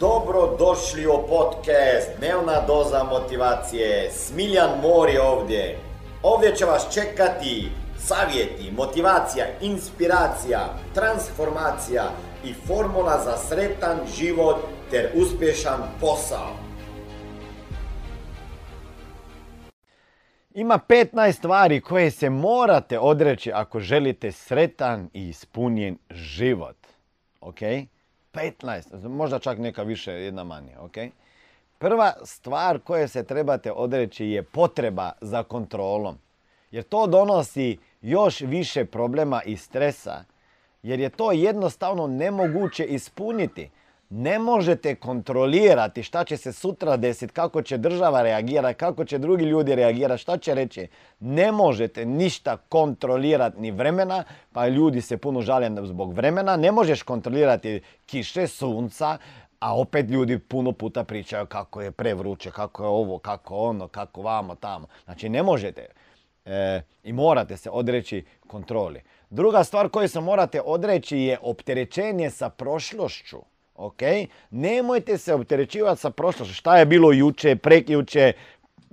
Dobro došli u podcast Dnevna doza motivacije. Smiljan Mor je ovdje. Ovdje će vas čekati savjeti, motivacija, inspiracija, transformacija i formula za sretan život ter uspješan posao. Ima 15 stvari koje se morate odreći ako želite sretan i ispunjen život. Ok? 15, možda čak neka više, jedna manje. Ok? Prva stvar koje se trebate odreći je potreba za kontrolom. Jer to donosi još više problema i stresa. Jer je to jednostavno nemoguće ispuniti. Ne možete kontrolirati šta će se sutra desiti, kako će država reagirati, kako će drugi ljudi reagirati, šta će reći. Ne možete ništa kontrolirati ni vremena, pa ljudi se puno žale zbog vremena. Ne možeš kontrolirati kiše, sunca, a opet ljudi puno puta pričaju kako je prevruće, kako je ovo, kako ono, kako vamo, tamo. Znači ne možete e, i morate se odreći kontroli. Druga stvar koju se morate odreći je opterećenje sa prošlošću. Ok? Nemojte se opterećivati sa prošlošću. Šta je bilo juče, prekjuče,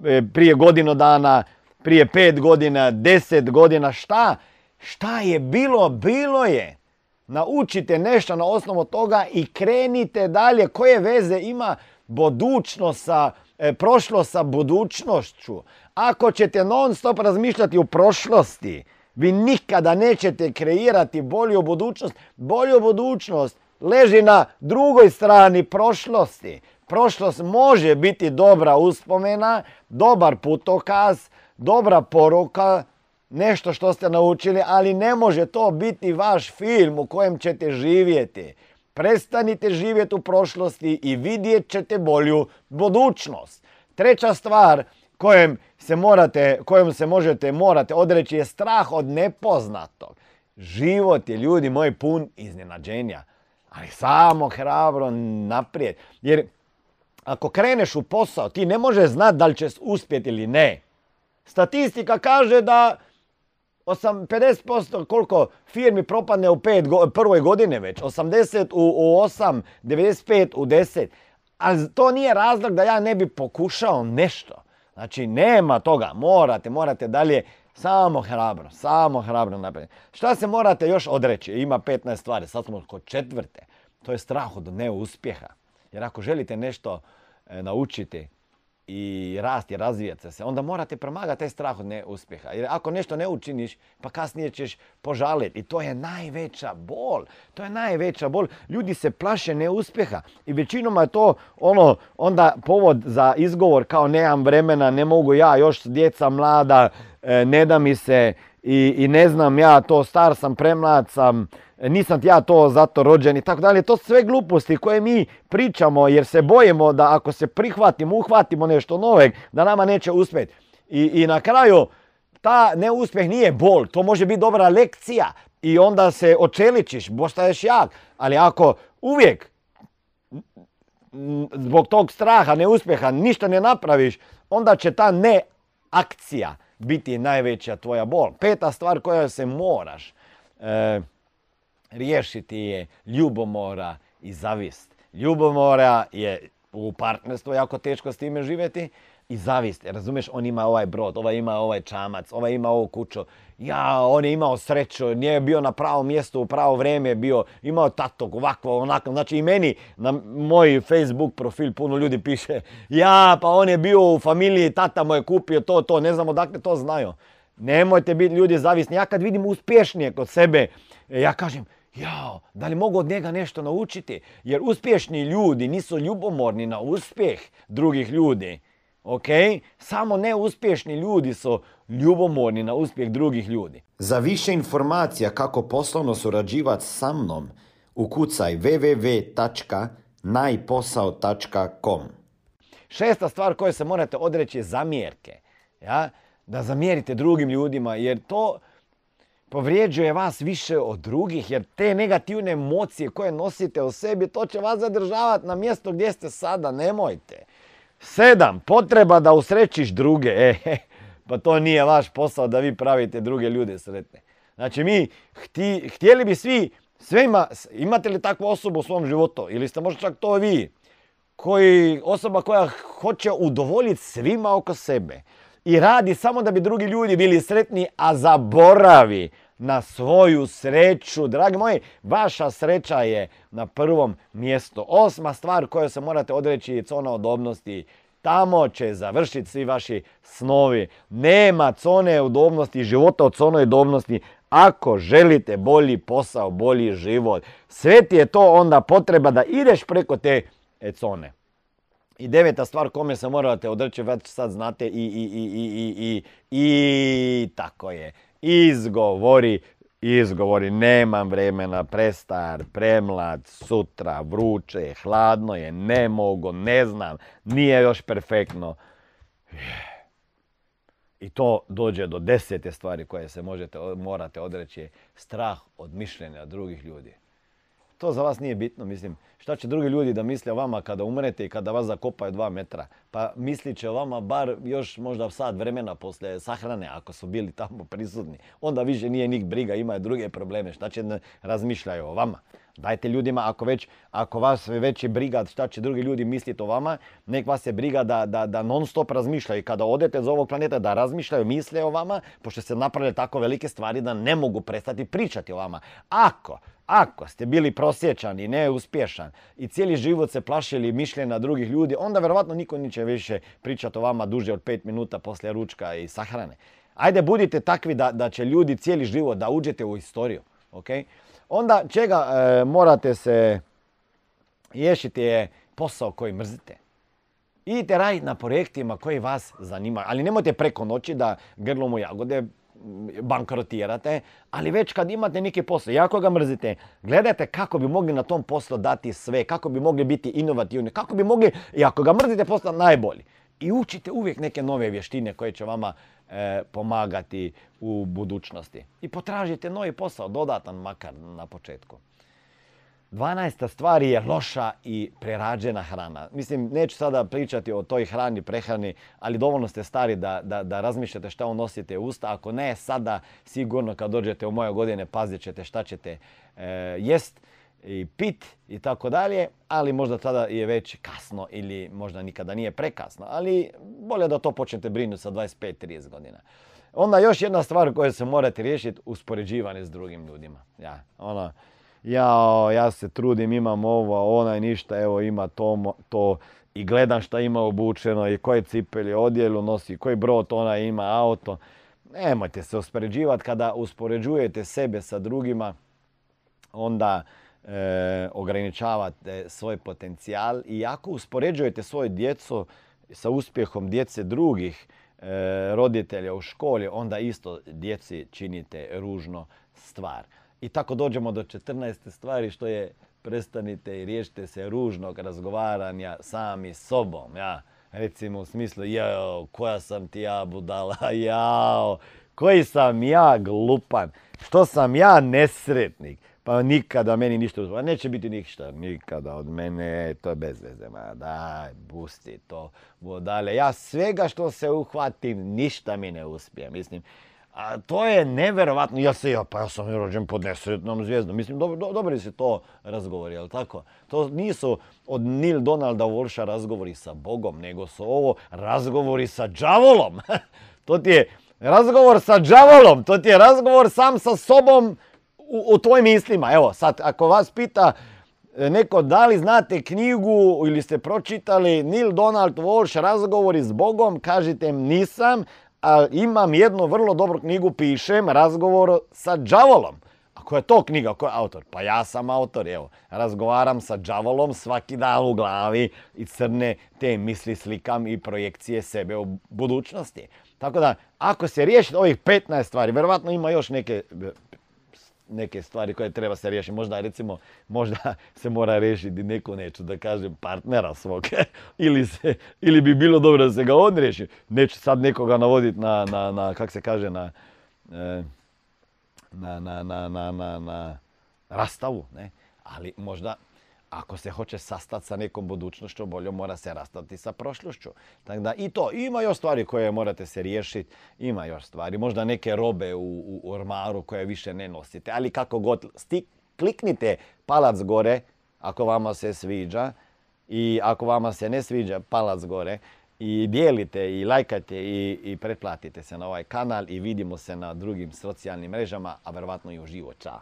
e, prije godinu dana, prije pet godina, deset godina, šta? Šta je bilo, bilo je. Naučite nešto na osnovu toga i krenite dalje. Koje veze ima budućnost sa, e, prošlost sa budućnošću? Ako ćete non stop razmišljati u prošlosti, vi nikada nećete kreirati bolju budućnost. Bolju budućnost leži na drugoj strani prošlosti. Prošlost može biti dobra uspomena, dobar putokaz, dobra poruka, nešto što ste naučili, ali ne može to biti vaš film u kojem ćete živjeti. Prestanite živjeti u prošlosti i vidjet ćete bolju budućnost. Treća stvar kojem se morate, kojom se možete morate odreći je strah od nepoznatog. Život je ljudi moji pun iznenađenja ali samo hrabro naprijed. Jer ako kreneš u posao, ti ne možeš znati da li ćeš uspjeti ili ne. Statistika kaže da 50% koliko firmi propadne u pet, prvoj godine već, 80 u, u 8, 95 u 10. Ali to nije razlog da ja ne bi pokušao nešto. Znači nema toga, morate, morate dalje samo hrabro, samo hrabro naprijed. Šta se morate još odreći? Ima 15 stvari, sad smo kod četvrte. To je strah od neuspjeha. Jer ako želite nešto e, naučiti i rasti, razvijati se, onda morate premagati taj strah od neuspjeha. Jer ako nešto ne učiniš, pa kasnije ćeš požaliti. I to je najveća bol. To je najveća bol. Ljudi se plaše neuspjeha. I većinom je to ono, onda povod za izgovor kao nemam vremena, ne mogu ja, još djeca mlada, ne da mi se i, i ne znam ja to, star sam, premlad sam, nisam ja to zato rođen i tako dalje. To su sve gluposti koje mi pričamo jer se bojimo da ako se prihvatimo, uhvatimo nešto noveg, da nama neće uspjeti. I, I na kraju, ta neuspjeh nije bol, to može biti dobra lekcija i onda se očeličiš, postaješ jak. Ali ako uvijek zbog tog straha, neuspjeha, ništa ne napraviš, onda će ta neakcija biti najveća tvoja bol. Peta stvar koja se moraš e, riješiti je ljubomora i zavist. Ljubomora je u partnerstvu jako teško s time živjeti i zavist. Razumiješ, on ima ovaj brod, ovaj ima ovaj čamac, ovaj ima ovu kuću. Ja, on je imao sreću, nije bio na pravom mjestu u pravo vrijeme, bio, imao tatog, ovako, onako. Znači i meni na moj Facebook profil puno ljudi piše, ja, pa on je bio u familiji, tata mu je kupio to, to, ne znam odakle to znaju. Nemojte biti ljudi zavisni. Ja kad vidim uspješnije kod sebe, ja kažem, jao, da li mogu od njega nešto naučiti? Jer uspješni ljudi nisu ljubomorni na uspjeh drugih ljudi. Ok? Samo neuspješni ljudi su ljubomorni na uspjeh drugih ljudi. Za više informacija kako poslovno surađivati sa mnom, ukucaj www.najposao.com Šesta stvar koju se morate odreći je zamjerke. Ja? Da zamjerite drugim ljudima jer to povrijeđuje vas više od drugih jer te negativne emocije koje nosite u sebi to će vas zadržavati na mjestu gdje ste sada. Nemojte. Sedam, potreba da usrećiš druge. E, pa to nije vaš posao da vi pravite druge ljude sretne. Znači mi htjeli bi svi, svima, imate li takvu osobu u svom životu ili ste možda čak to vi? koji, osoba koja hoće udovoljiti svima oko sebe i radi samo da bi drugi ljudi bili sretni, a zaboravi na svoju sreću. Dragi moji, vaša sreća je na prvom mjestu. Osma stvar koju se morate odreći je cona udobnosti. Tamo će završiti svi vaši snovi. Nema cone udobnosti, života od cone udobnosti. Ako želite bolji posao, bolji život, sve ti je to onda potreba da ideš preko te cone. I deveta stvar kome se morate odreći, već sad znate i, i, i, i, i, i, tako je. Izgovori, izgovori, nemam vremena, prestar, premlad, sutra, vruće, hladno je, ne mogu, ne znam, nije još perfektno. I to dođe do desete stvari koje se možete, morate odreći, strah od mišljenja drugih ljudi. To za vas nije bitno, mislim. Šta će drugi ljudi da misle o vama kada umrete i kada vas zakopaju dva metra? Pa mislit će o vama bar još možda sad vremena poslije sahrane ako su bili tamo prisutni. Onda više nije njih briga, imaju druge probleme. Šta će razmišljaju o vama? Dajte ljudima, ako već, ako vas već je briga šta će drugi ljudi misliti o vama, nek vas je briga da, da, da non stop razmišljaju. Kada odete za ovog planeta da razmišljaju, misle o vama, pošto se napravili tako velike stvari da ne mogu prestati pričati o vama. Ako ako ste bili prosječan i neuspješan i cijeli život se plašili mišljenja drugih ljudi, onda verovatno niko neće više pričati o vama duže od pet minuta poslije ručka i sahrane. Ajde budite takvi da, da će ljudi cijeli život da uđete u istoriju. Okay? Onda čega e, morate se riješiti je posao koji mrzite. Idite raditi na projektima koji vas zanima, ali nemojte preko noći da grlom u jagode bankrotirate, ali već kad imate neki posao, jako ga mrzite, gledajte kako bi mogli na tom poslu dati sve, kako bi mogli biti inovativni, kako bi mogli, i ako ga mrzite, postati najbolji. I učite uvijek neke nove vještine koje će vama e, pomagati u budućnosti. I potražite novi posao, dodatan makar na početku. 12. stvar je loša i prerađena hrana. Mislim, neću sada pričati o toj hrani, prehrani, ali dovoljno ste stari da, da, da razmišljate šta unosite u usta. Ako ne, sada sigurno kad dođete u moje godine pazit ćete šta ćete e, jest i pit i tako dalje, ali možda tada je već kasno ili možda nikada nije prekasno, ali bolje da to počnete brinuti sa 25-30 godina. Onda još jedna stvar koju se morate riješiti, uspoređivanje s drugim ljudima. Ja, ono, ja, ja se trudim, imam ovo, onaj ništa, evo ima to, to i gledam šta ima obučeno i koje cipelje odjelu nosi, koji brod ona ima auto. Nemojte se uspoređivati. Kada uspoređujete sebe sa drugima, onda e, ograničavate svoj potencijal i ako uspoređujete svoje djecu sa uspjehom djece drugih e, roditelja u školi, onda isto djeci činite ružno stvar. I tako dođemo do 14. stvari što je prestanite i riješite se ružnog razgovaranja sami sobom. Ja, recimo u smislu, jao, koja sam ti ja budala, jao, koji sam ja glupan, što sam ja nesretnik. Pa nikada meni ništa uzmano. Neće biti ništa nikada od mene, to je bez veze. Ma daj, pusti to vodale. Ja svega što se uhvatim, ništa mi ne uspije. Mislim, a to je neverovatno. Ja se, ja, pa ja sam rođen pod nesretnom zvijezdom. Mislim, dobro, do, dobri se to razgovori, jel tako? To nisu od Nil Donalda Walsha razgovori sa Bogom, nego su ovo razgovori sa đavolom. to ti je razgovor sa đavolom, to ti je razgovor sam sa sobom u, u tvojim mislima. Evo, sad, ako vas pita e, neko da li znate knjigu ili ste pročitali Nil Donald Walsh razgovori s Bogom, kažite nisam, a imam jednu vrlo dobru knjigu, pišem razgovor sa đavolom. Ako je to knjiga, ko je autor? Pa ja sam autor, evo. Razgovaram sa đavolom svaki dan u glavi i crne te misli, slikam i projekcije sebe u budućnosti. Tako da, ako se riješi ovih 15 stvari, verovatno ima još neke neke stvari koje treba se riješiti. Možda recimo, možda se mora riješiti neko, neću da kažem, partnera svog. ili, se, ili bi bilo dobro da se ga on riješi. Neću sad nekoga navoditi na, na, na kak se kaže, na, na, na, na, na, na, na rastavu. Ne? Ali možda ako se hoće sastati sa nekom budućnošću, bolje mora se rastati sa prošlošću. Tako da i to, ima još stvari koje morate se riješiti, ima još stvari. Možda neke robe u, u ormaru koje više ne nosite, ali kako god, kliknite palac gore, ako vama se sviđa, I ako vama se ne sviđa, palac gore. I dijelite i lajkajte i, i pretplatite se na ovaj kanal i vidimo se na drugim socijalnim mrežama, a verovatno i uživo. Ćao!